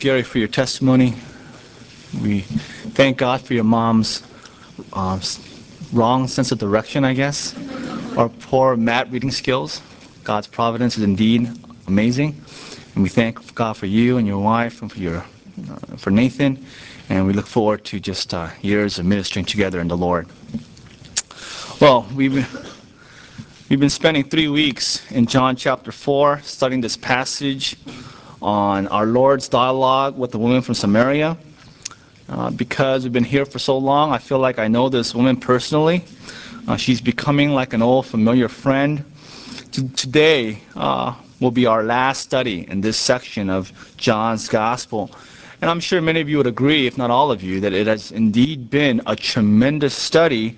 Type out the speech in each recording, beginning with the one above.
Gary, for your testimony. We thank God for your mom's uh, wrong sense of direction, I guess, or poor math reading skills. God's providence is indeed amazing. And we thank God for you and your wife and for, your, uh, for Nathan. And we look forward to just uh, years of ministering together in the Lord. Well, we've been, we've been spending three weeks in John chapter 4 studying this passage on our Lord's dialogue with the woman from Samaria. Uh, because we've been here for so long, I feel like I know this woman personally. Uh, she's becoming like an old familiar friend. T- today uh, will be our last study in this section of John's Gospel. And I'm sure many of you would agree, if not all of you, that it has indeed been a tremendous study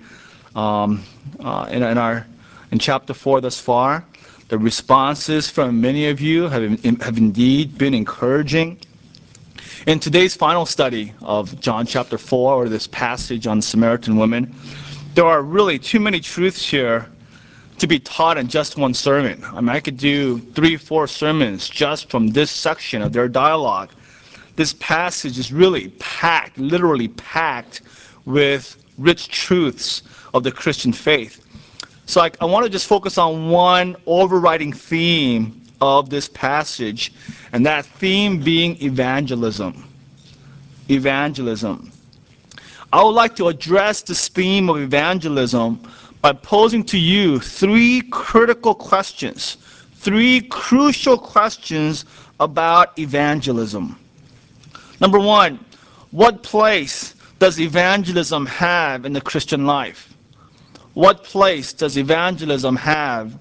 um, uh, in, in, our, in chapter 4 thus far. The responses from many of you have, have indeed been encouraging. In today's final study of John chapter 4, or this passage on Samaritan women, there are really too many truths here to be taught in just one sermon. I mean, I could do three, four sermons just from this section of their dialogue. This passage is really packed, literally packed with rich truths of the Christian faith. So I, I want to just focus on one overriding theme of this passage, and that theme being evangelism. Evangelism. I would like to address this theme of evangelism by posing to you three critical questions, three crucial questions about evangelism. Number one, what place does evangelism have in the Christian life? What place does evangelism have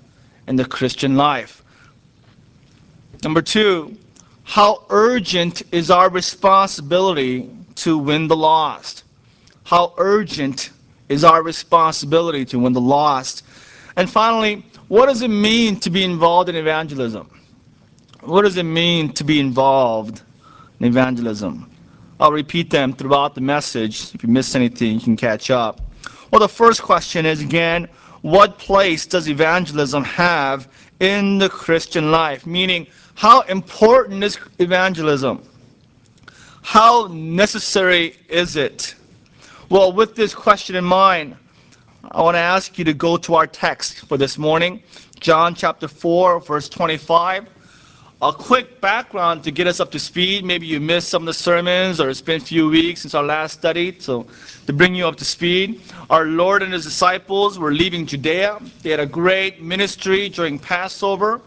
in the Christian life? Number two, how urgent is our responsibility to win the lost? How urgent is our responsibility to win the lost? And finally, what does it mean to be involved in evangelism? What does it mean to be involved in evangelism? I'll repeat them throughout the message. If you miss anything, you can catch up. Well, the first question is again, what place does evangelism have in the Christian life? Meaning, how important is evangelism? How necessary is it? Well, with this question in mind, I want to ask you to go to our text for this morning, John chapter 4, verse 25 a quick background to get us up to speed. Maybe you missed some of the sermons or it's been a few weeks since our last study. So to bring you up to speed, our Lord and his disciples were leaving Judea. They had a great ministry during Passover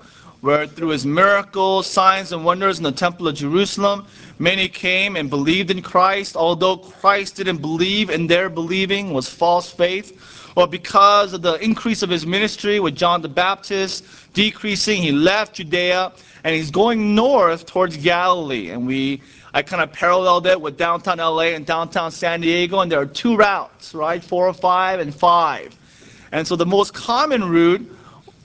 where through his miracles, signs, and wonders in the temple of Jerusalem, many came and believed in Christ. Although Christ didn't believe in their believing was false faith. Well, because of the increase of his ministry with John the Baptist decreasing, he left Judea and he's going north towards Galilee. And we, I kind of paralleled it with downtown LA and downtown San Diego, and there are two routes, right? Four or five and 5. And so the most common route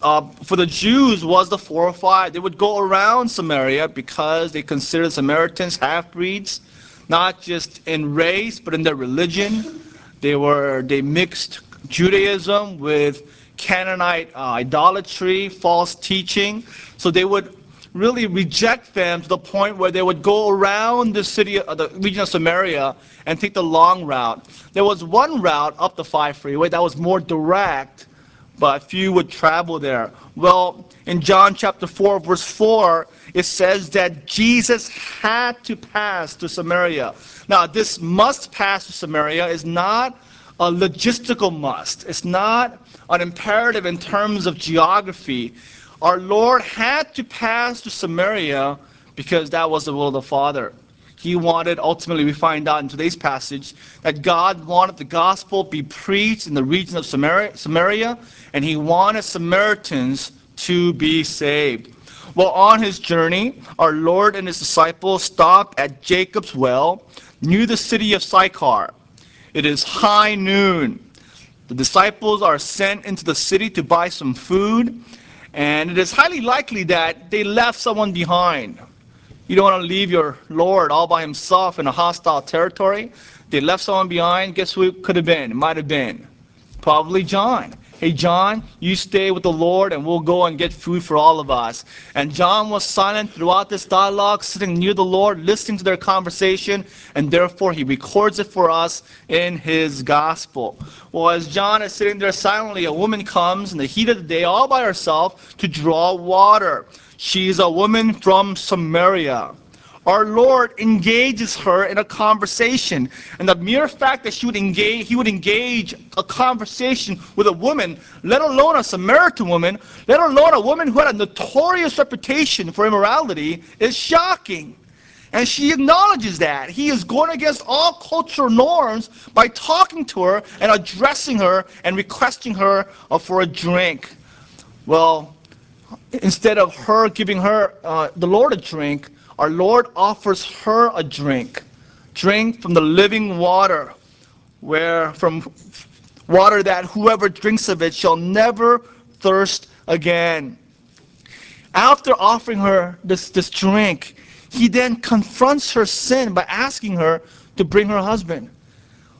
uh, for the Jews was the 405. They would go around Samaria because they considered Samaritans half-breeds, not just in race, but in their religion. They were, they mixed Judaism with Canaanite uh, idolatry, false teaching. So they would really reject them to the point where they would go around the city, uh, the region of Samaria, and take the long route. There was one route up the 5 freeway that was more direct, but few would travel there. Well, in John chapter 4, verse 4, it says that Jesus had to pass to Samaria. Now, this must pass to Samaria is not a logistical must. It's not an imperative in terms of geography our Lord had to pass to Samaria because that was the will of the Father. He wanted, ultimately, we find out in today's passage, that God wanted the gospel be preached in the region of Samaria, Samaria and he wanted Samaritans to be saved. Well, on his journey, our Lord and his disciples stopped at Jacob's well near the city of Sychar. It is high noon. The disciples are sent into the city to buy some food, and it is highly likely that they left someone behind. You don't want to leave your Lord all by himself in a hostile territory. They left someone behind. Guess who it could have been? Might have been probably John. Hey, John, you stay with the Lord and we'll go and get food for all of us. And John was silent throughout this dialogue, sitting near the Lord, listening to their conversation, and therefore he records it for us in his gospel. Well, as John is sitting there silently, a woman comes in the heat of the day all by herself to draw water. She's a woman from Samaria our Lord engages her in a conversation. And the mere fact that she would engage, he would engage a conversation with a woman, let alone a Samaritan woman, let alone a woman who had a notorious reputation for immorality, is shocking. And she acknowledges that. He is going against all cultural norms by talking to her and addressing her and requesting her for a drink. Well, instead of her giving her, uh, the Lord, a drink, our Lord offers her a drink, drink from the living water, where from water that whoever drinks of it shall never thirst again. After offering her this, this drink, he then confronts her sin by asking her to bring her husband.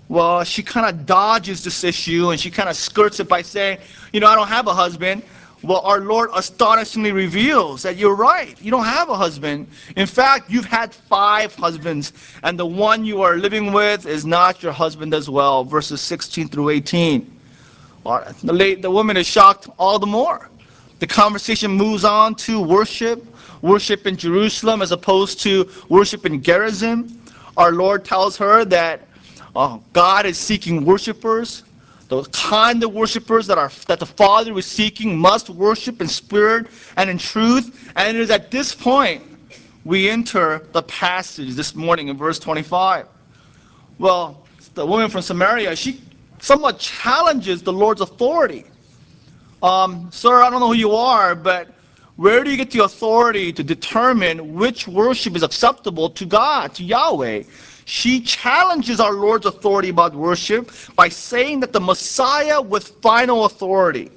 Well, she kind of dodges this issue and she kind of skirts it by saying, You know, I don't have a husband. Well, our Lord astonishingly reveals that you're right. You don't have a husband. In fact, you've had five husbands, and the one you are living with is not your husband as well. Verses 16 through 18. Well, the, late, the woman is shocked all the more. The conversation moves on to worship, worship in Jerusalem as opposed to worship in Gerizim. Our Lord tells her that uh, God is seeking worshipers the kind of worshipers that, are, that the Father is seeking must worship in spirit and in truth. And it is at this point we enter the passage this morning in verse 25. Well, the woman from Samaria, she somewhat challenges the Lord's authority. Um, Sir, I don't know who you are, but where do you get the authority to determine which worship is acceptable to God, to Yahweh? She challenges our Lord's authority about worship by saying that the Messiah with final authority,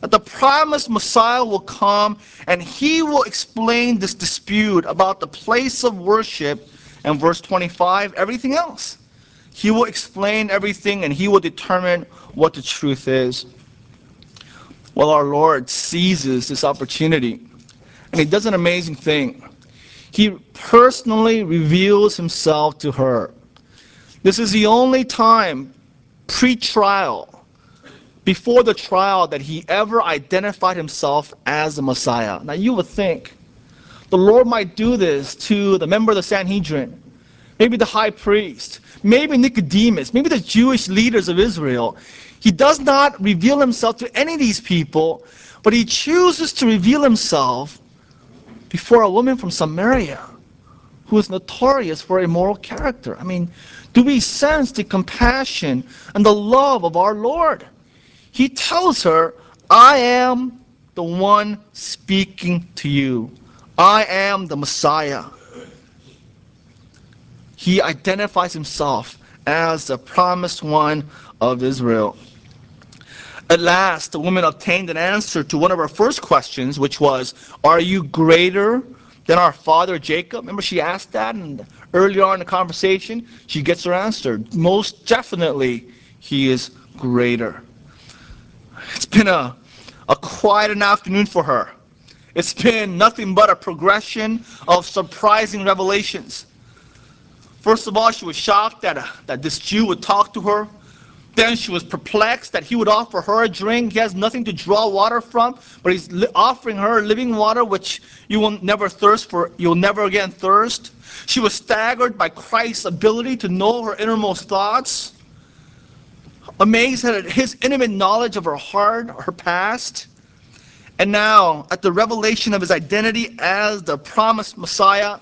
that the promised Messiah will come and he will explain this dispute about the place of worship and verse 25, everything else. He will explain everything and he will determine what the truth is. Well, our Lord seizes this opportunity and he does an amazing thing. He personally reveals himself to her. This is the only time pre-trial, before the trial, that he ever identified himself as the Messiah. Now you would think the Lord might do this to the member of the Sanhedrin, maybe the high priest, maybe Nicodemus, maybe the Jewish leaders of Israel. He does not reveal himself to any of these people, but he chooses to reveal himself before a woman from Samaria who is notorious for immoral character. I mean, do we sense the compassion and the love of our Lord? He tells her, I am the one speaking to you. I am the Messiah. He identifies himself as the promised one of Israel. At last, the woman obtained an answer to one of her first questions, which was, Are you greater than our father Jacob? Remember, she asked that and earlier on in the conversation? She gets her answer. Most definitely, he is greater. It's been a, a quiet afternoon for her. It's been nothing but a progression of surprising revelations. First of all, she was shocked that, uh, that this Jew would talk to her then she was perplexed that he would offer her a drink. He has nothing to draw water from, but he's offering her living water, which you will never thirst for. You'll never again thirst. She was staggered by Christ's ability to know her innermost thoughts, amazed at his intimate knowledge of her heart, her past. And now, at the revelation of his identity as the promised Messiah,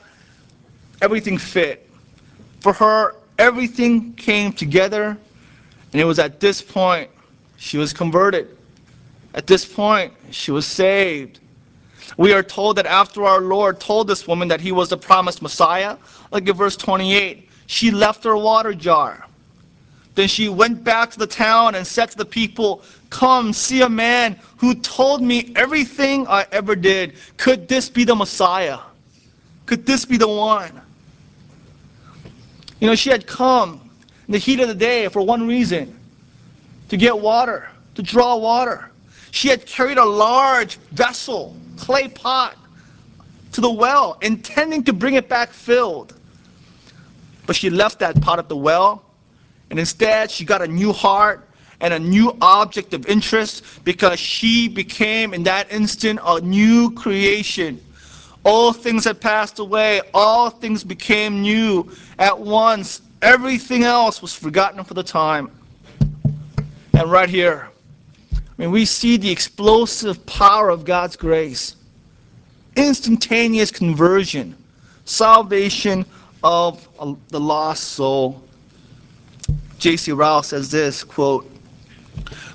everything fit. For her, everything came together and it was at this point she was converted. At this point, she was saved. We are told that after our Lord told this woman that he was the promised Messiah, look at verse 28, she left her water jar. Then she went back to the town and said to the people, Come, see a man who told me everything I ever did. Could this be the Messiah? Could this be the one? You know, she had come in the heat of the day for one reason to get water. to draw water. She had carried a large vessel, clay pot, to the well, intending to bring it back filled. But she left that pot at the well, and instead she got a new heart and a new object of interest because she became, in that instant, a new creation. All things had passed away, all things became new at once. Everything else was forgotten for the time. And right here, I mean, we see the explosive power of God's grace. Instantaneous conversion, salvation of the lost soul. J.C. Ryle says this, quote,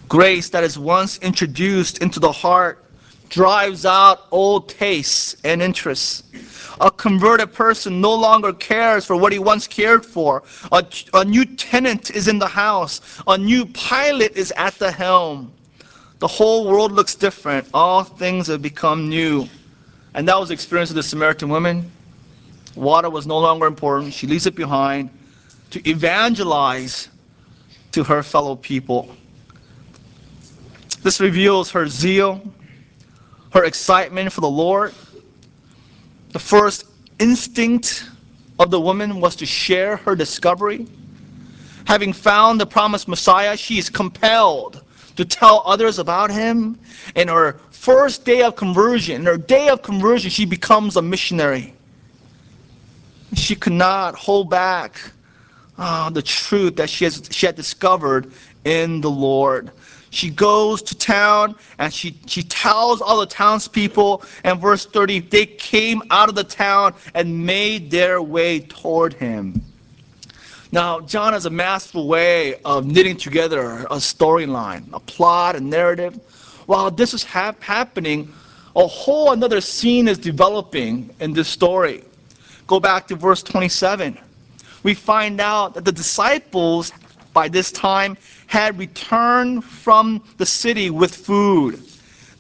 Grace that is once introduced into the heart drives out old tastes and interests. A converted person no longer cares for what he once cared for. A, a new tenant is in the house. A new pilot is at the helm. The whole world looks different. All things have become new. And that was the experience of the Samaritan woman. Water was no longer important. She leaves it behind to evangelize to her fellow people. This reveals her zeal, her excitement for the Lord. The first instinct of the woman was to share her discovery. Having found the promised Messiah, she is compelled to tell others about him. In her first day of conversion, in her day of conversion, she becomes a missionary. She could not hold back uh, the truth that she, has, she had discovered in the Lord she goes to town and she, she tells all the townspeople. And verse 30, they came out of the town and made their way toward him. Now, John has a masterful way of knitting together a storyline, a plot, a narrative. While this is hap- happening, a whole another scene is developing in this story. Go back to verse 27. We find out that the disciples by this time had returned from the city with food.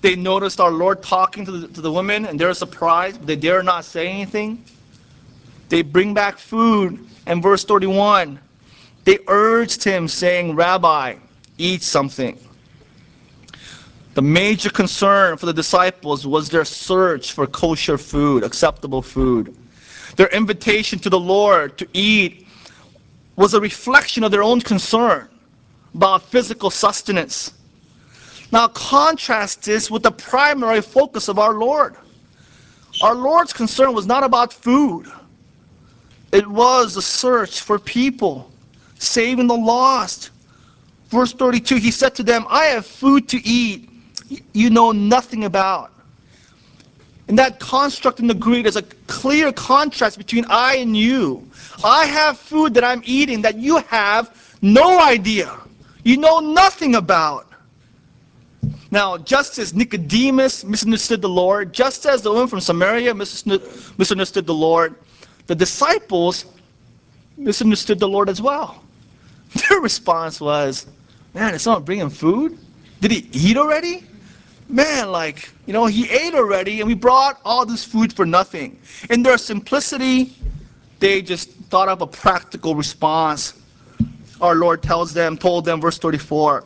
They noticed our Lord talking to the, to the women and they're surprised, they dare not say anything. They bring back food, and verse 31, they urged him, saying, Rabbi, eat something. The major concern for the disciples was their search for kosher food, acceptable food. Their invitation to the Lord to eat was a reflection of their own concern about physical sustenance. Now, contrast this with the primary focus of our Lord. Our Lord's concern was not about food, it was the search for people, saving the lost. Verse 32 He said to them, I have food to eat you know nothing about. In that construct in the Greek, there's a clear contrast between I and you. I have food that I'm eating that you have no idea. You know nothing about. Now, just as Nicodemus misunderstood the Lord, just as the woman from Samaria misunderstood the Lord, the disciples misunderstood the Lord as well. Their response was, Man, is someone bringing food? Did he eat already? Man, like, you know, he ate already and we brought all this food for nothing. In their simplicity, they just thought of a practical response our Lord tells them, told them, verse 34,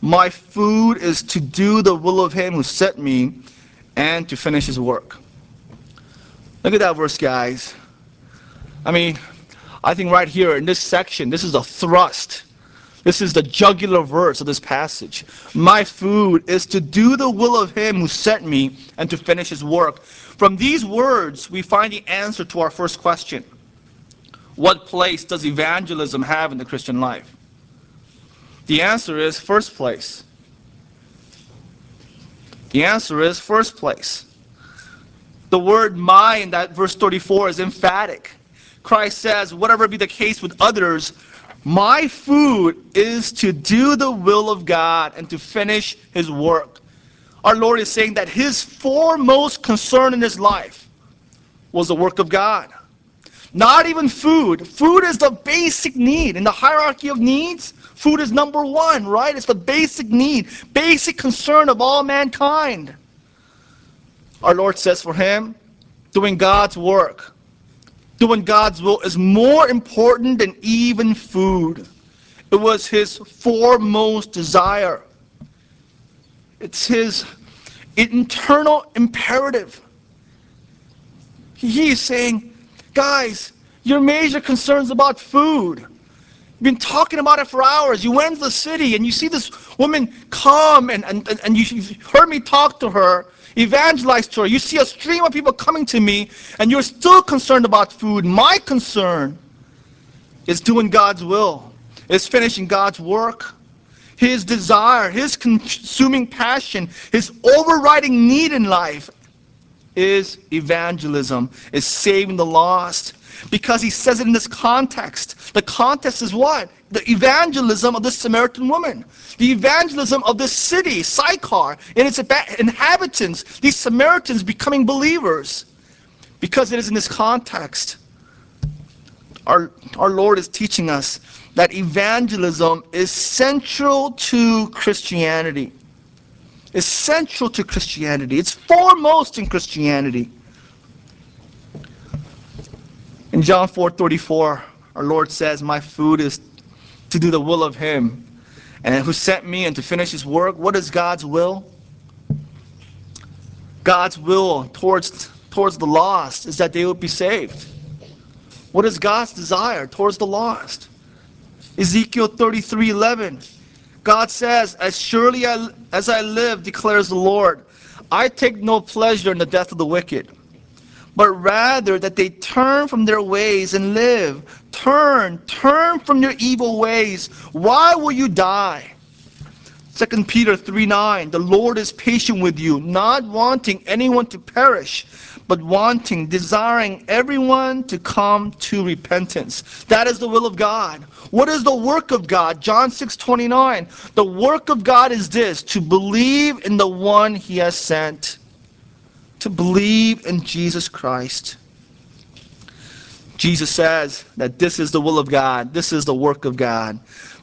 My food is to do the will of him who sent me and to finish his work. Look at that verse, guys. I mean, I think right here in this section, this is a thrust. This is the jugular verse of this passage. My food is to do the will of him who sent me and to finish his work. From these words, we find the answer to our first question what place does evangelism have in the Christian life? The answer is first place. The answer is first place. The word my in that verse 34 is emphatic. Christ says, whatever be the case with others, my food is to do the will of God and to finish his work. Our Lord is saying that his foremost concern in his life was the work of God. Not even food. Food is the basic need. In the hierarchy of needs, food is number one, right? It's the basic need, basic concern of all mankind. Our Lord says for him, doing God's work, doing God's will is more important than even food. It was his foremost desire. it's his internal imperative. He is saying, guys, your major concerns about food. You've been talking about it for hours. You went into the city and you see this woman come and, and, and you heard me talk to her, evangelize to her. You see a stream of people coming to me and you're still concerned about food. My concern is doing God's will, is finishing God's work. His desire, his consuming passion, his overriding need in life is evangelism, is saving the lost. Because he says it in this context. The context is what? The evangelism of this Samaritan woman. The evangelism of this city, Sychar, and its inhabitants, these Samaritans becoming believers. Because it is in this context. Our, our Lord is teaching us that evangelism is central to Christianity. Is central to Christianity. It's foremost in Christianity. In John 4:34, our Lord says, "My food is to do the will of him and who sent me and to finish his work." What is God's will? God's will towards towards the lost is that they would be saved. What is God's desire towards the lost? Ezekiel 33:11. God says, "As surely as I live," declares the Lord, "I take no pleasure in the death of the wicked, but rather that they turn from their ways and live. Turn, turn from your evil ways. Why will you die?" 2 Peter 3 9, The Lord is patient with you, not wanting anyone to perish, but wanting, desiring everyone to come to repentance. That is the will of God. What is the work of God? John 6 29. The work of God is this to believe in the one he has sent, to believe in Jesus Christ. Jesus says that this is the will of God, this is the work of God,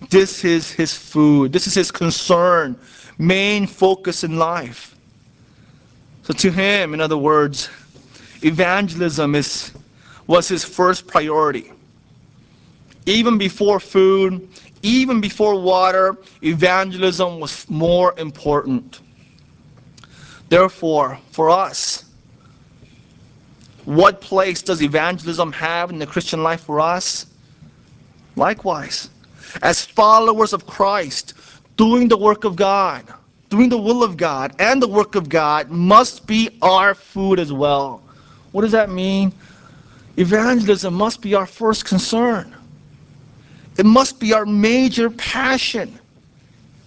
this is his food, this is his concern, main focus in life. So, to him, in other words, evangelism is, was his first priority. Even before food, even before water, evangelism was more important. Therefore, for us, what place does evangelism have in the Christian life for us? Likewise, as followers of Christ, doing the work of God, doing the will of God, and the work of God must be our food as well. What does that mean? Evangelism must be our first concern. It must be our major passion.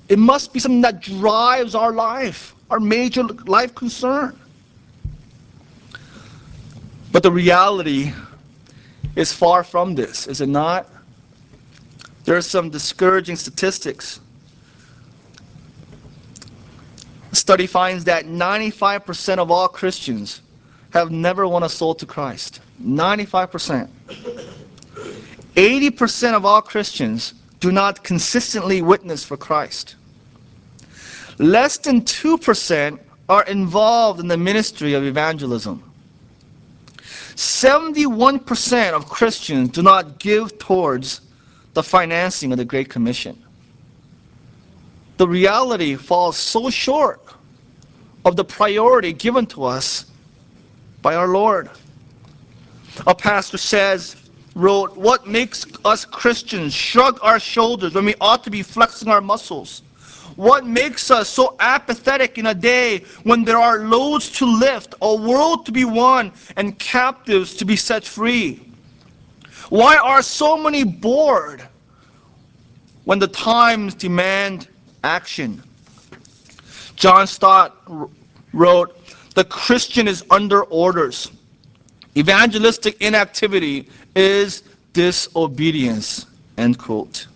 It must be something that drives our life, our major life concern. But the reality is far from this, is it not? There are some discouraging statistics. A study finds that 95% of all Christians have never won a soul to Christ. 95%. 80% of all Christians do not consistently witness for Christ. Less than 2% are involved in the ministry of evangelism. 71% of Christians do not give towards the financing of the Great Commission. The reality falls so short of the priority given to us by our Lord. A pastor says, wrote, What makes us Christians shrug our shoulders when we ought to be flexing our muscles? What makes us so apathetic in a day when there are loads to lift, a world to be won, and captives to be set free? Why are so many bored when the times demand action? John Stott wrote, The Christian is under orders. Evangelistic inactivity is disobedience. End quote.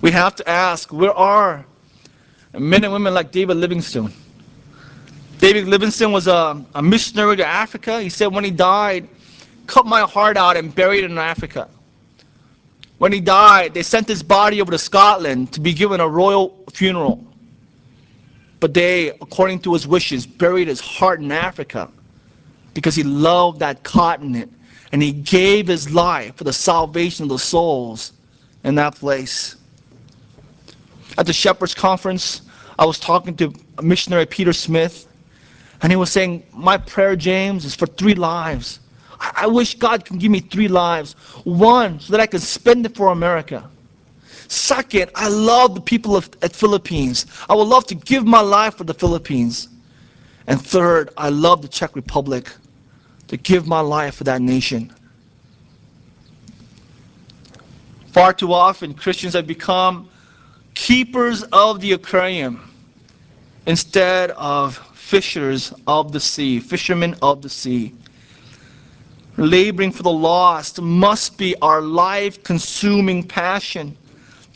We have to ask where are men and women like David Livingstone? David Livingstone was a, a missionary to Africa. He said when he died, cut my heart out and buried it in Africa. When he died, they sent his body over to Scotland to be given a royal funeral. But they, according to his wishes, buried his heart in Africa because he loved that continent and he gave his life for the salvation of the souls in that place. At the Shepherds Conference, I was talking to missionary Peter Smith, and he was saying, My prayer, James, is for three lives. I, wish God can give me three lives. One, so that I can spend it for America. Second, I love the people of at Philippines. I would love to give my life for the Philippines. And third, I love the Czech Republic to give my life for that nation. Far too often, Christians have become keepers of the aquarium instead of fishers of the sea, fishermen of the sea. Laboring for the lost must be our life consuming passion.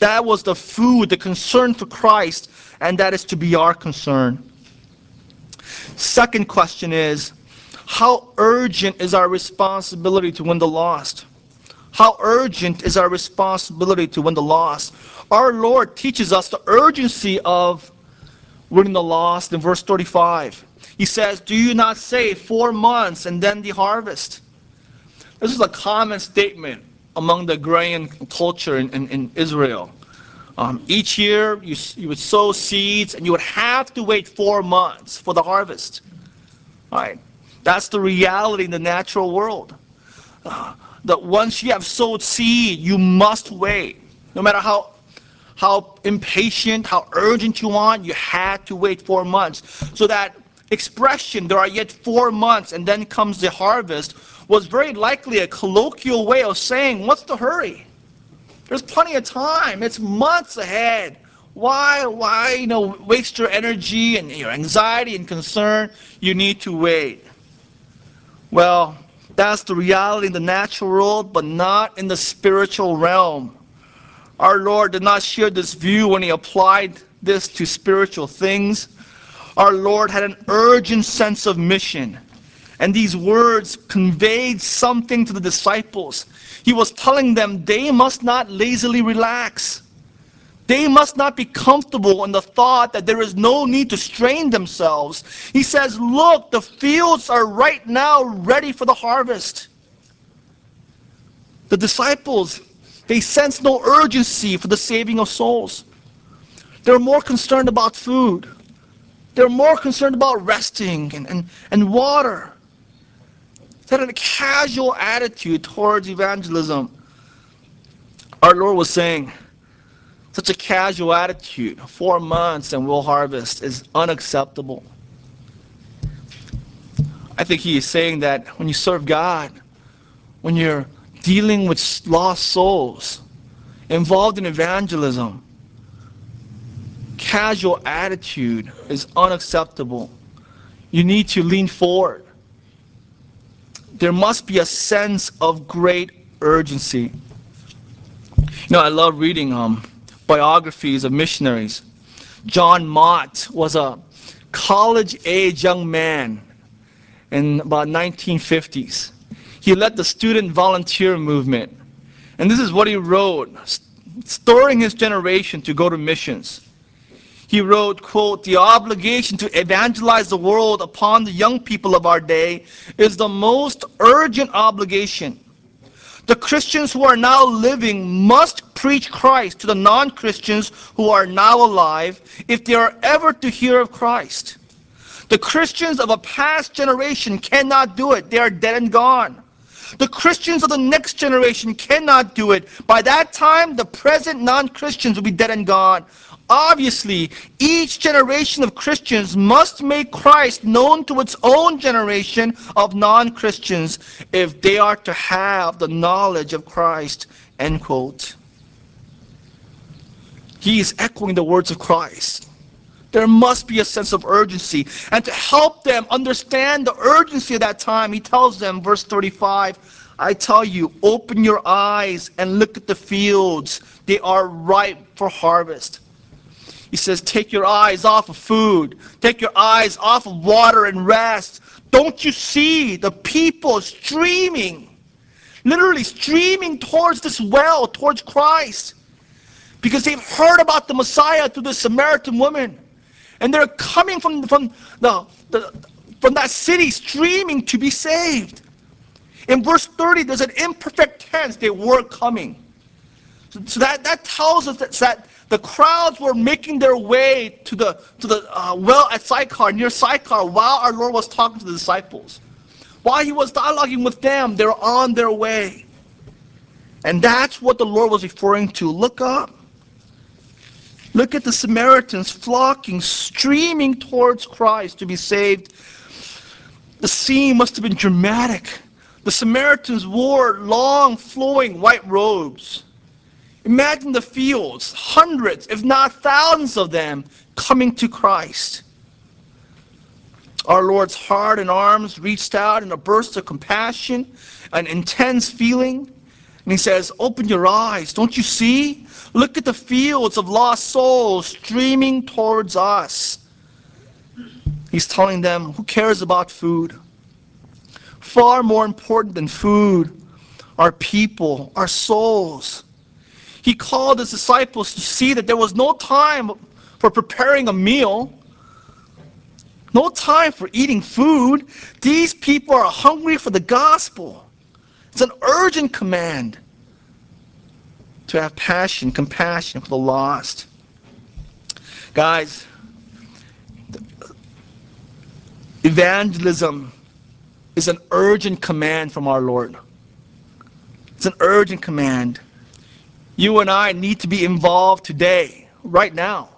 That was the food, the concern for Christ, and that is to be our concern. Second question is how urgent is our responsibility to win the lost? How urgent is our responsibility to win the lost? Our Lord teaches us the urgency of winning the lost in verse 35. He says, Do you not say four months and then the harvest? This is a common statement among the agrarian culture in, in, in Israel. Um, each year, you, you would sow seeds and you would have to wait four months for the harvest. Right? That's the reality in the natural world. Uh, that once you have sowed seed, you must wait. No matter how, how impatient, how urgent you want, you had to wait four months. So that expression, there are yet four months and then comes the harvest, was very likely a colloquial way of saying, what's the hurry? There's plenty of time. It's months ahead. Why, why, you know, waste your energy and your anxiety and concern? You need to wait. Well, that's the reality in the natural world, but not in the spiritual realm. Our Lord did not share this view when He applied this to spiritual things. Our Lord had an urgent sense of mission. And these words conveyed something to the disciples. He was telling them they must not lazily relax. They must not be comfortable in the thought that there is no need to strain themselves. He says, Look, the fields are right now ready for the harvest. The disciples, they sense no urgency for the saving of souls. They're more concerned about food. They're more concerned about resting and, and, and water. Had a casual attitude towards evangelism. Our Lord was saying, such a casual attitude, four months and we'll harvest, is unacceptable. I think he is saying that when you serve God, when you're dealing with lost souls, involved in evangelism, casual attitude is unacceptable. You need to lean forward. There must be a sense of great urgency. You know, I love reading um, biographies of missionaries. John Mott was a college-age young man in about 1950s. He led the student volunteer movement. And this is what he wrote, stirring his generation to go to missions. He wrote, quote, the obligation to evangelize the world upon the young people of our day is the most urgent obligation. The Christians who are now living must preach Christ to the non-Christians who are now alive if they are ever to hear of Christ. The Christians of a past generation cannot do it. They are dead and gone. The Christians of the next generation cannot do it. By that time, the present non-Christians will be dead and gone. Obviously, each generation of Christians must make Christ known to its own generation of non-Christians if they are to have the knowledge of Christ. End quote. He is echoing the words of Christ. There must be a sense of urgency. And to help them understand the urgency of that time, he tells them, verse 35, I tell you, open your eyes and look at the fields. They are ripe for harvest. He says, take your eyes off of food. Take your eyes off of water and rest. Don't you see the people streaming, literally streaming towards this well, towards Christ? Because they've heard about the Messiah through the Samaritan woman. And they're coming from, from, the, the, from that city streaming to be saved. In verse 30, there's an imperfect tense. They were coming. So that, that tells us that, that the crowds were making their way to the, to the uh, well at Sychar, near Sychar, while our Lord was talking to the disciples. While he was dialoguing with them, they were on their way. And that's what the Lord was referring to. Look up. Look at the Samaritans flocking, streaming towards Christ to be saved. The scene must have been dramatic. The Samaritans wore long, flowing white robes. Imagine the fields, hundreds, if not thousands of them, coming to Christ. Our Lord's heart and arms reached out in a burst of compassion, an intense feeling. And he says, Open your eyes. Don't you see? Look at the fields of lost souls streaming towards us. He's telling them, Who cares about food? Far more important than food are people, our souls. He called his disciples to see that there was no time for preparing a meal, no time for eating food. These people are hungry for the gospel. It's an urgent command to have passion, compassion for the lost. Guys, evangelism is an urgent command from our Lord. It's an urgent command. You and I need to be involved today, right now.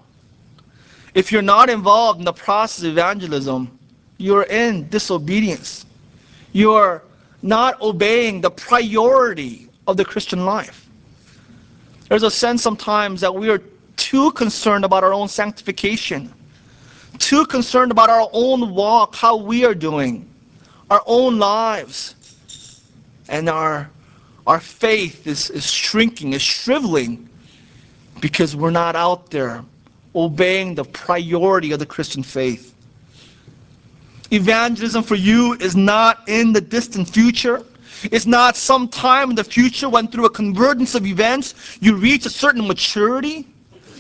If you're not involved in the process of evangelism, you're in disobedience. You're not obeying the priority of the Christian life. There's a sense sometimes that we are too concerned about our own sanctification, too concerned about our own walk, how we are doing, our own lives, and our our faith is, is shrinking, is shriveling because we're not out there obeying the priority of the Christian faith. Evangelism for you is not in the distant future. It's not sometime in the future when through a convergence of events you reach a certain maturity.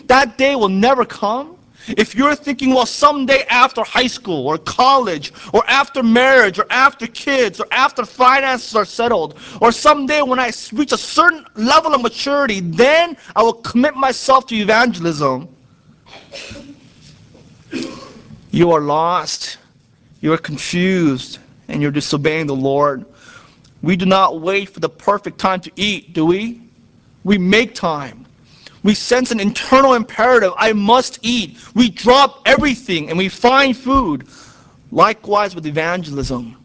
That day will never come. If you're thinking, well, someday after high school or college or after marriage or after kids or after finances are settled or someday when I reach a certain level of maturity, then I will commit myself to evangelism, you are lost, you are confused, and you're disobeying the Lord. We do not wait for the perfect time to eat, do we? We make time. We sense an internal imperative I must eat. We drop everything and we find food. Likewise with evangelism.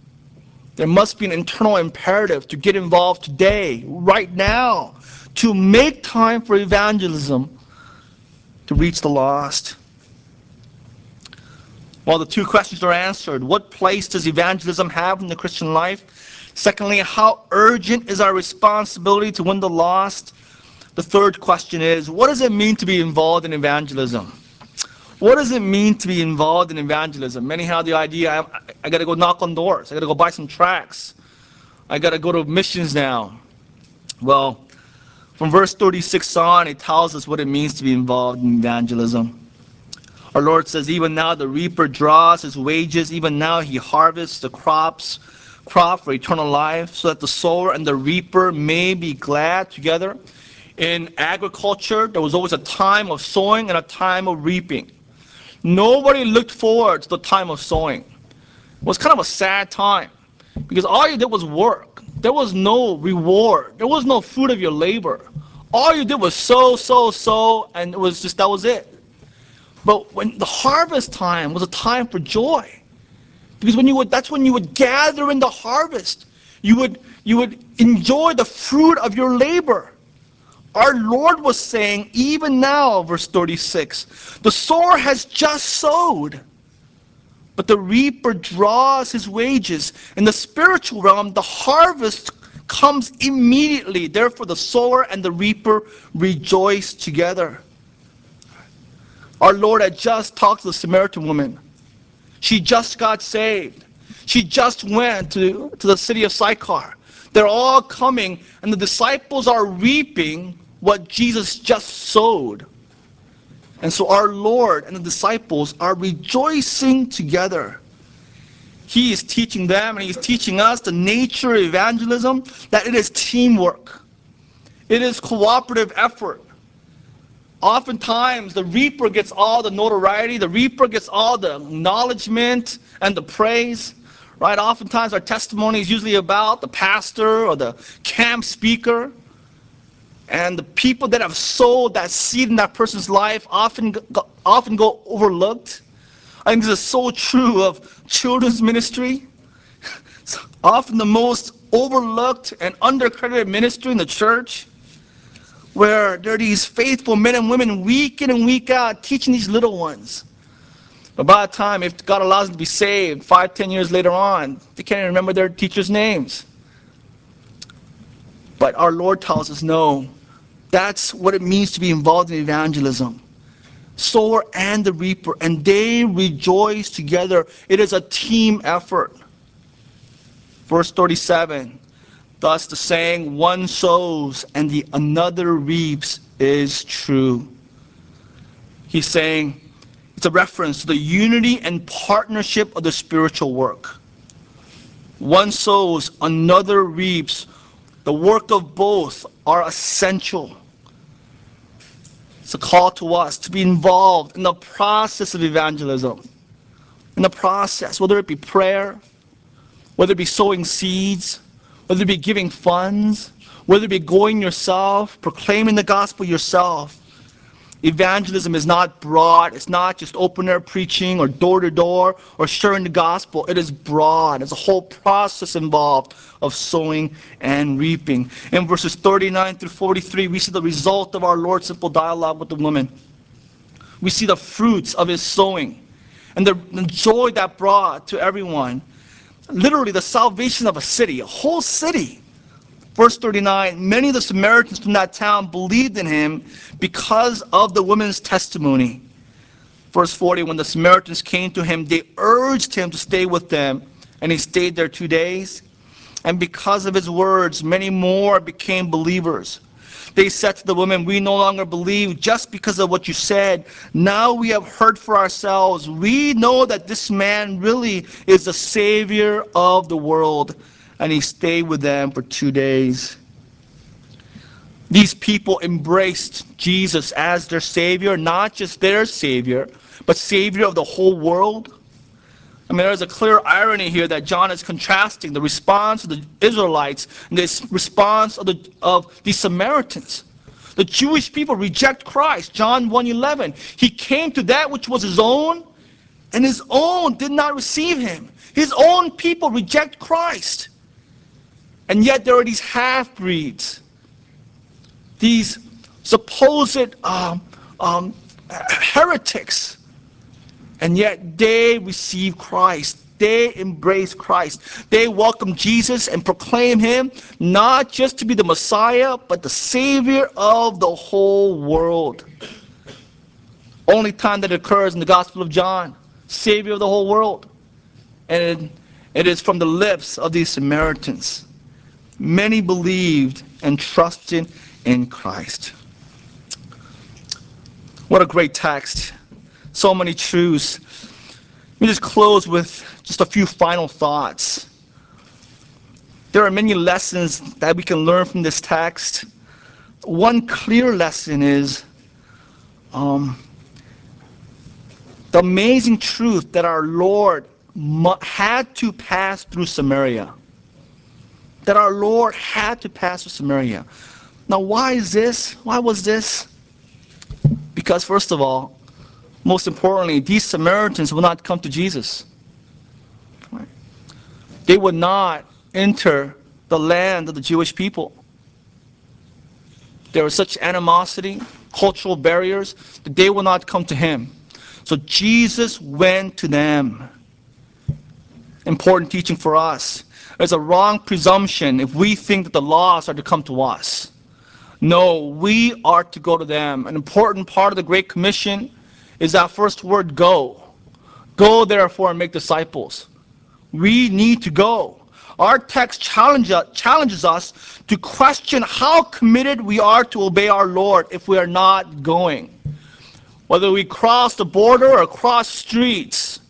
There must be an internal imperative to get involved today, right now, to make time for evangelism, to reach the lost. Well, the two questions are answered. What place does evangelism have in the Christian life? Secondly, how urgent is our responsibility to win the lost? The third question is, what does it mean to be involved in evangelism? What does it mean to be involved in evangelism? Many have the idea, I, I got to go knock on doors. I got to go buy some tracts. I got to go to missions now. Well, from verse 36 on, it tells us what it means to be involved in evangelism. Our Lord says, even now the reaper draws his wages, even now he harvests the crops, crop for eternal life, so that the sower and the reaper may be glad together in agriculture, there was always a time of sowing and a time of reaping. Nobody looked forward to the time of sowing. It was kind of a sad time because all you did was work. There was no reward. There was no fruit of your labor. All you did was sow, sow, sow, and it was just that was it. But when the harvest time was a time for joy, because when you would, that's when you would gather in the harvest. You would, you would enjoy the fruit of your labor. Our Lord was saying, even now, verse 36, the sower has just sowed, but the reaper draws his wages. In the spiritual realm, the harvest comes immediately. Therefore, the sower and the reaper rejoice together. Our Lord had just talked to the Samaritan woman. She just got saved. She just went to, to the city of Sychar. They're all coming, and the disciples are reaping what Jesus just sowed. And so our Lord and the disciples are rejoicing together. He is teaching them and He's teaching us the nature of evangelism, that it is teamwork. It is cooperative effort. Oftentimes, the reaper gets all the notoriety, the reaper gets all the acknowledgement and the praise, right? Oftentimes, our testimony is usually about the pastor or the camp speaker. And the people that have sowed that seed in that person's life often go, often go overlooked. I think this is so true of children's ministry. It's often the most overlooked and undercredited ministry in the church, where there are these faithful men and women week in and week out teaching these little ones. But by the time, if God allows them to be saved, five, ten years later on, they can't even remember their teachers' names. But our Lord tells us no. That's what it means to be involved in evangelism. Sower and the reaper, and they rejoice together. It is a team effort. Verse 37 Thus the saying, one sows and the another reaps, is true. He's saying it's a reference to the unity and partnership of the spiritual work. One sows, another reaps. The work of both are essential. It's a call to us to be involved in the process of evangelism. In the process, whether it be prayer, whether it be sowing seeds, whether it be giving funds, whether it be going yourself, proclaiming the gospel yourself. Evangelism is not broad. It's not just open air preaching or door to door or sharing the gospel. It is broad. There's a whole process involved of sowing and reaping. In verses 39 through 43, we see the result of our Lord's simple dialogue with the woman. We see the fruits of his sowing and the, the joy that brought to everyone. Literally, the salvation of a city, a whole city. Verse 39 Many of the Samaritans from that town believed in him because of the woman's testimony. Verse 40 When the Samaritans came to him, they urged him to stay with them, and he stayed there two days. And because of his words, many more became believers. They said to the woman, We no longer believe just because of what you said. Now we have heard for ourselves. We know that this man really is the Savior of the world and he stayed with them for two days. These people embraced Jesus as their Savior, not just their Savior, but Savior of the whole world. I mean, there's a clear irony here that John is contrasting the response of the Israelites and this response of the, of the Samaritans. The Jewish people reject Christ. John 1.11. He came to that which was his own, and his own did not receive him. His own people reject Christ. And yet there are these half-breeds, these supposed um, um, heretics, and yet they receive Christ. They embrace Christ. They welcome Jesus and proclaim him not just to be the Messiah, but the Savior of the whole world. Only time that occurs in the Gospel of John, Savior of the whole world. And it is from the lips of these Samaritans many believed and trusted in Christ. What a great text. So many truths. Let me just close with just a few final thoughts. There are many lessons that we can learn from this text. One clear lesson is um, the amazing truth that our Lord had to pass through Samaria that our Lord had to pass through Samaria. Now, why is this? Why was this? Because, first of all, most importantly, these Samaritans will not come to Jesus. They would not enter the land of the Jewish people. There was such animosity, cultural barriers, that they will not come to him. So Jesus went to them. Important teaching for us. There's a wrong presumption if we think that the laws are to come to us. No, we are to go to them. An important part of the Great Commission is that first word, go. Go, therefore, and make disciples. We need to go. Our text challenge, challenges us to question how committed we are to obey our Lord if we are not going. Whether we cross the border or cross streets,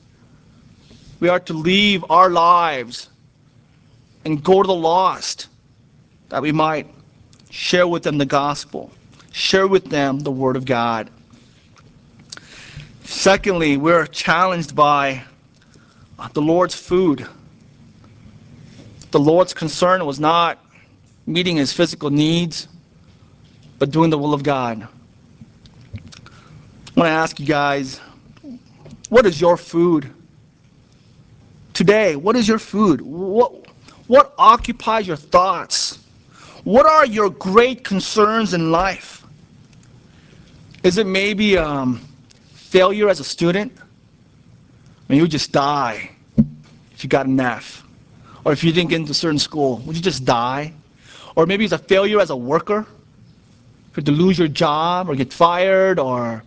we are to leave our lives and go to the lost that we might share with them the gospel, share with them the word of God. Secondly, we're challenged by the Lord's food. The Lord's concern was not meeting his physical needs, but doing the will of God. I want to ask you guys, what is your food? Today, what is your food? What, what occupies your thoughts? What are your great concerns in life? Is it maybe um, failure as a student? I mean, you would just die if you got an F. Or if you didn't get into a certain school, would you just die? Or maybe it's a failure as a worker? For to lose your job or get fired or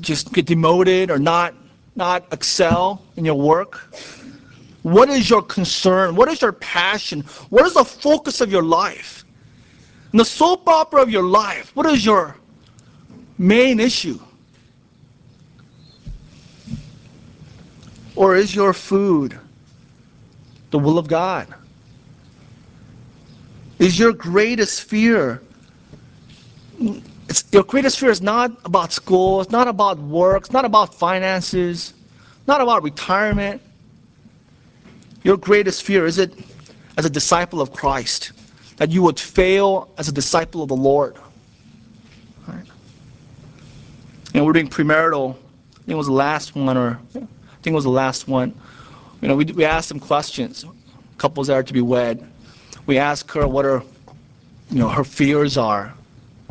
just get demoted or not, not excel in your work? What is your concern? What is your passion? What is the focus of your life? In the soap opera of your life, what is your main issue? Or is your food the will of God? Is your greatest fear? It's, your greatest fear is not about school, it's not about work, it's not about finances, not about retirement. Your greatest fear is it as a disciple of Christ that you would fail as a disciple of the Lord. Right? And we're doing premarital. I think it was the last one, or I think it was the last one. You know, we, we asked them questions. Couples that are to be wed. We ask her what her, you know, her fears are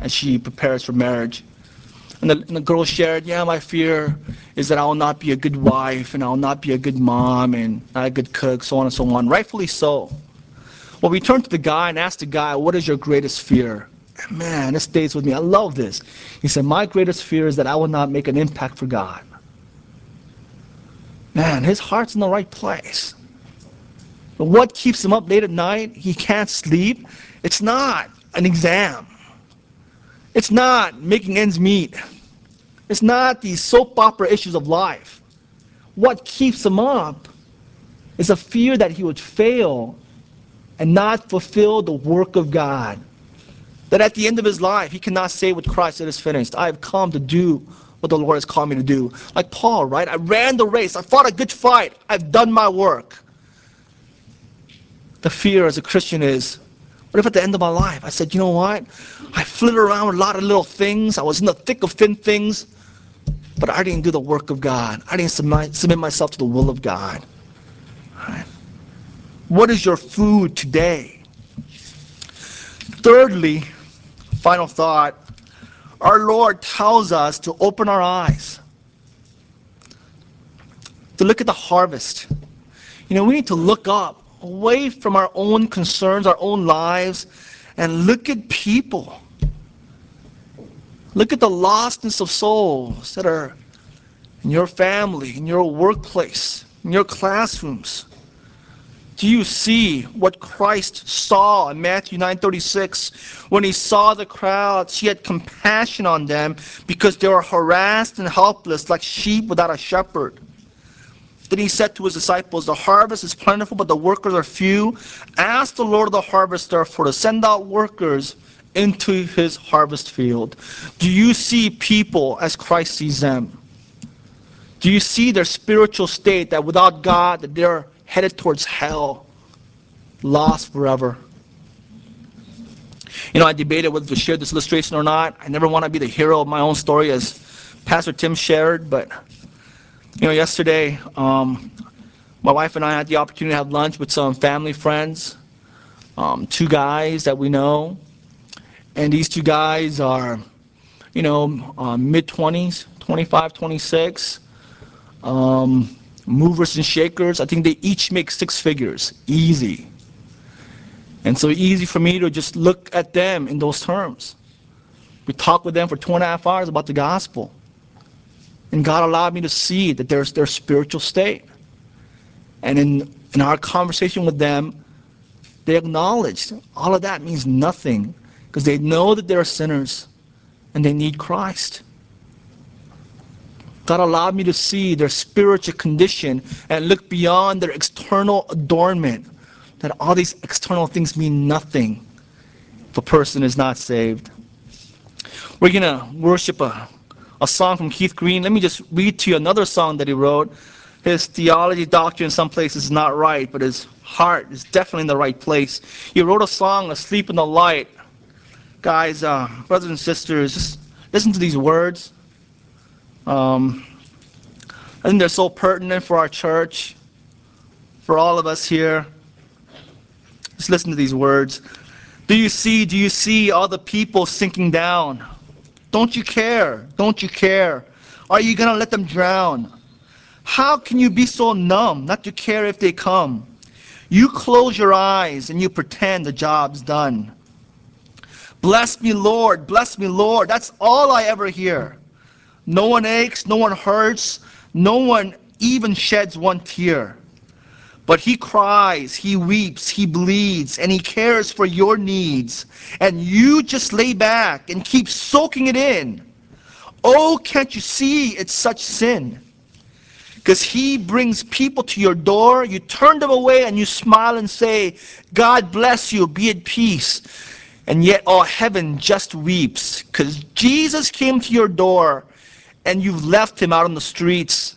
as she prepares for marriage. And the, and the girl shared, yeah, my fear is that I will not be a good wife and I will not be a good mom and not a good cook, so on and so on. Rightfully so. Well, we turned to the guy and asked the guy, what is your greatest fear? And man, this stays with me. I love this. He said, my greatest fear is that I will not make an impact for God. Man, his heart's in the right place. But what keeps him up late at night? He can't sleep. It's not an exam. It's not making ends meet. It's not these soap opera issues of life. What keeps him up is a fear that he would fail and not fulfill the work of God. That at the end of his life, he cannot say with Christ, it is finished. I have come to do what the Lord has called me to do. Like Paul, right? I ran the race. I fought a good fight. I've done my work. The fear as a Christian is, what if at the end of my life I said, you know what? I flitted around a lot of little things. I was in the thick of thin things, but I didn't do the work of God. I didn't submit myself to the will of God. Right? What is your food today? Thirdly, final thought, our Lord tells us to open our eyes, to look at the harvest. You know, we need to look up away from our own concerns, our own lives, and look at people. Look at the lostness of souls that are in your family, in your workplace, in your classrooms. Do you see what Christ saw in Matthew 9:36 when he saw the crowds? He had compassion on them because they were harassed and helpless like sheep without a shepherd. Then he said to his disciples, The harvest is plentiful, but the workers are few. Ask the Lord of the harvest, therefore, to send out workers into his harvest field. Do you see people as Christ sees them? Do you see their spiritual state that without God, that they're headed towards hell, lost forever? You know, I debated whether to share this illustration or not. I never want to be the hero of my own story, as Pastor Tim shared, but you know, yesterday, um, my wife and I had the opportunity to have lunch with some family friends, um, two guys that we know. And these two guys are, you know, uh, mid 20s, 25, 26, um, movers and shakers. I think they each make six figures, easy. And so easy for me to just look at them in those terms. We talked with them for two and a half hours about the gospel. And God allowed me to see that there's their spiritual state. And in, in our conversation with them, they acknowledged all of that means nothing because they know that they're sinners and they need Christ. God allowed me to see their spiritual condition and look beyond their external adornment, that all these external things mean nothing. if a person is not saved. We're going to worship a, a song from Keith Green. Let me just read to you another song that he wrote. His theology doctrine in some places is not right, but his heart is definitely in the right place. He wrote a song, Asleep in the Light. Guys, uh, brothers and sisters, just listen to these words. Um, I think they're so pertinent for our church, for all of us here. Just listen to these words. Do you see, do you see all the people sinking down? Don't you care? Don't you care? Are you going to let them drown? How can you be so numb not to care if they come? You close your eyes and you pretend the job's done. Bless me, Lord, bless me, Lord. That's all I ever hear. No one aches, no one hurts, no one even sheds one tear. But he cries, he weeps, he bleeds, and he cares for your needs. And you just lay back and keep soaking it in. Oh, can't you see it's such sin? Because he brings people to your door, you turn them away, and you smile and say, God bless you, be at peace. And yet all heaven just weeps because Jesus came to your door and you've left him out on the streets.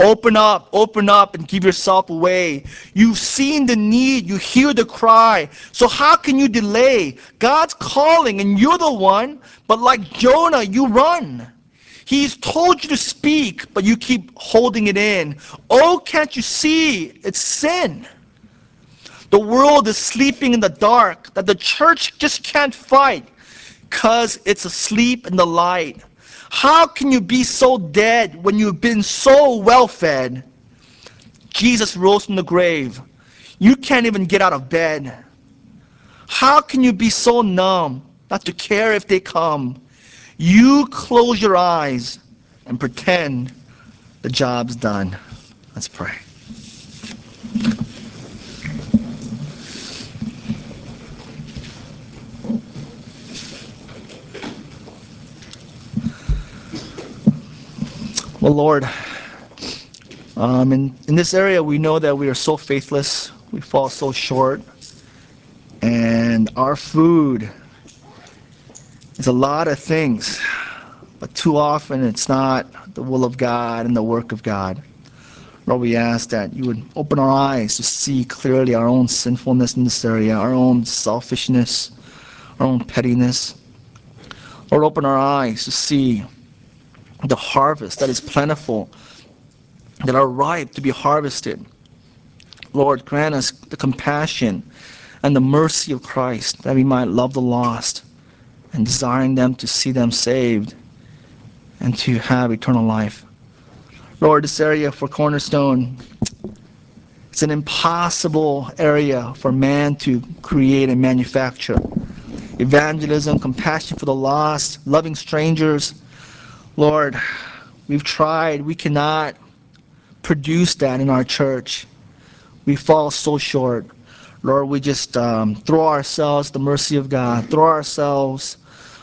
Open up, open up, and give yourself away. You've seen the need, you hear the cry. So, how can you delay? God's calling, and you're the one, but like Jonah, you run. He's told you to speak, but you keep holding it in. Oh, can't you see? It's sin. The world is sleeping in the dark, that the church just can't fight because it's asleep in the light. How can you be so dead when you've been so well fed? Jesus rose from the grave. You can't even get out of bed. How can you be so numb not to care if they come? You close your eyes and pretend the job's done. Let's pray. Well, Lord, um, in, in this area, we know that we are so faithless, we fall so short, and our food is a lot of things, but too often it's not the will of God and the work of God. Lord, we ask that you would open our eyes to see clearly our own sinfulness in this area, our own selfishness, our own pettiness. Lord, open our eyes to see the harvest that is plentiful, that are ripe to be harvested. Lord, grant us the compassion and the mercy of Christ that we might love the lost and desiring them to see them saved and to have eternal life. Lord, this area for Cornerstone, it's an impossible area for man to create and manufacture. Evangelism, compassion for the lost, loving strangers, Lord, we've tried. We cannot produce that in our church. We fall so short. Lord, we just um, throw ourselves the mercy of God, throw ourselves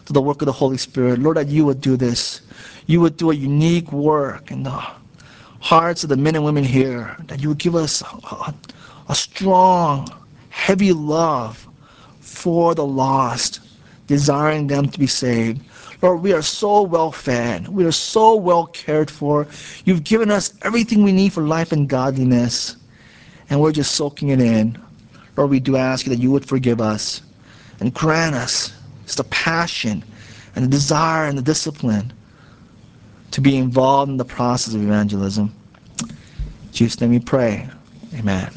to the work of the Holy Spirit. Lord, that you would do this. You would do a unique work in the hearts of the men and women here, that you would give us a, a strong, heavy love for the lost, desiring them to be saved. Lord, we are so well fed. We are so well cared for. You've given us everything we need for life and godliness, and we're just soaking it in. Lord, we do ask that you would forgive us and grant us the passion and the desire and the discipline to be involved in the process of evangelism. In Jesus' name we pray. Amen.